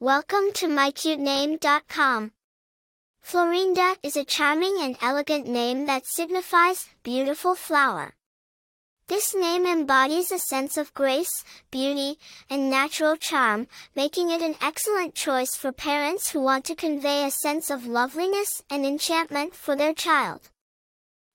Welcome to mycutename.com. Florinda is a charming and elegant name that signifies beautiful flower. This name embodies a sense of grace, beauty, and natural charm, making it an excellent choice for parents who want to convey a sense of loveliness and enchantment for their child.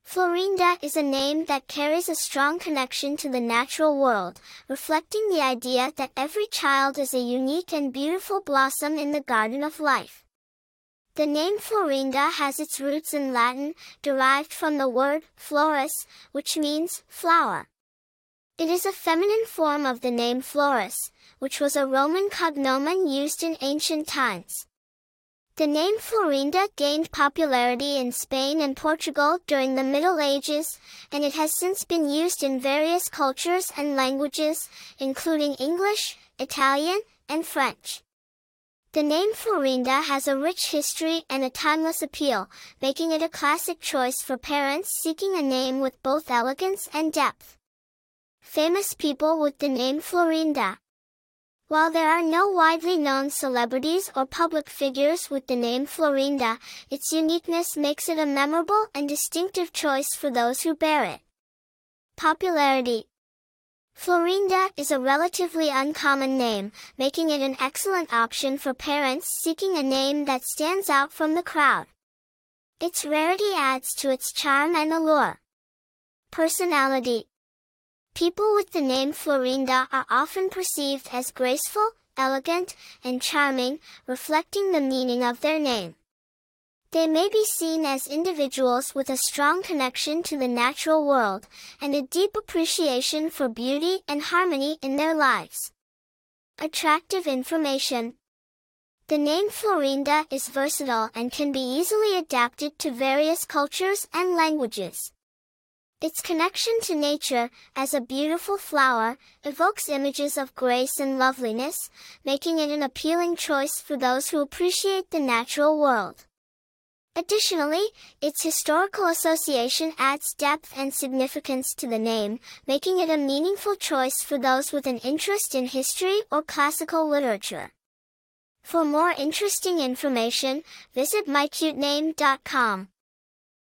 Florinda is a name that carries a strong connection to the natural world, reflecting the idea that every child is a unique and beautiful blossom in the garden of life. The name Florinda has its roots in Latin, derived from the word florus, which means flower. It is a feminine form of the name Florus, which was a Roman cognomen used in ancient times. The name Florinda gained popularity in Spain and Portugal during the Middle Ages, and it has since been used in various cultures and languages, including English, Italian, and French. The name Florinda has a rich history and a timeless appeal, making it a classic choice for parents seeking a name with both elegance and depth. Famous people with the name Florinda while there are no widely known celebrities or public figures with the name Florinda, its uniqueness makes it a memorable and distinctive choice for those who bear it. Popularity Florinda is a relatively uncommon name, making it an excellent option for parents seeking a name that stands out from the crowd. Its rarity adds to its charm and allure. Personality People with the name Florinda are often perceived as graceful, elegant, and charming, reflecting the meaning of their name. They may be seen as individuals with a strong connection to the natural world, and a deep appreciation for beauty and harmony in their lives. Attractive information. The name Florinda is versatile and can be easily adapted to various cultures and languages. Its connection to nature, as a beautiful flower, evokes images of grace and loveliness, making it an appealing choice for those who appreciate the natural world. Additionally, its historical association adds depth and significance to the name, making it a meaningful choice for those with an interest in history or classical literature. For more interesting information, visit mycutename.com.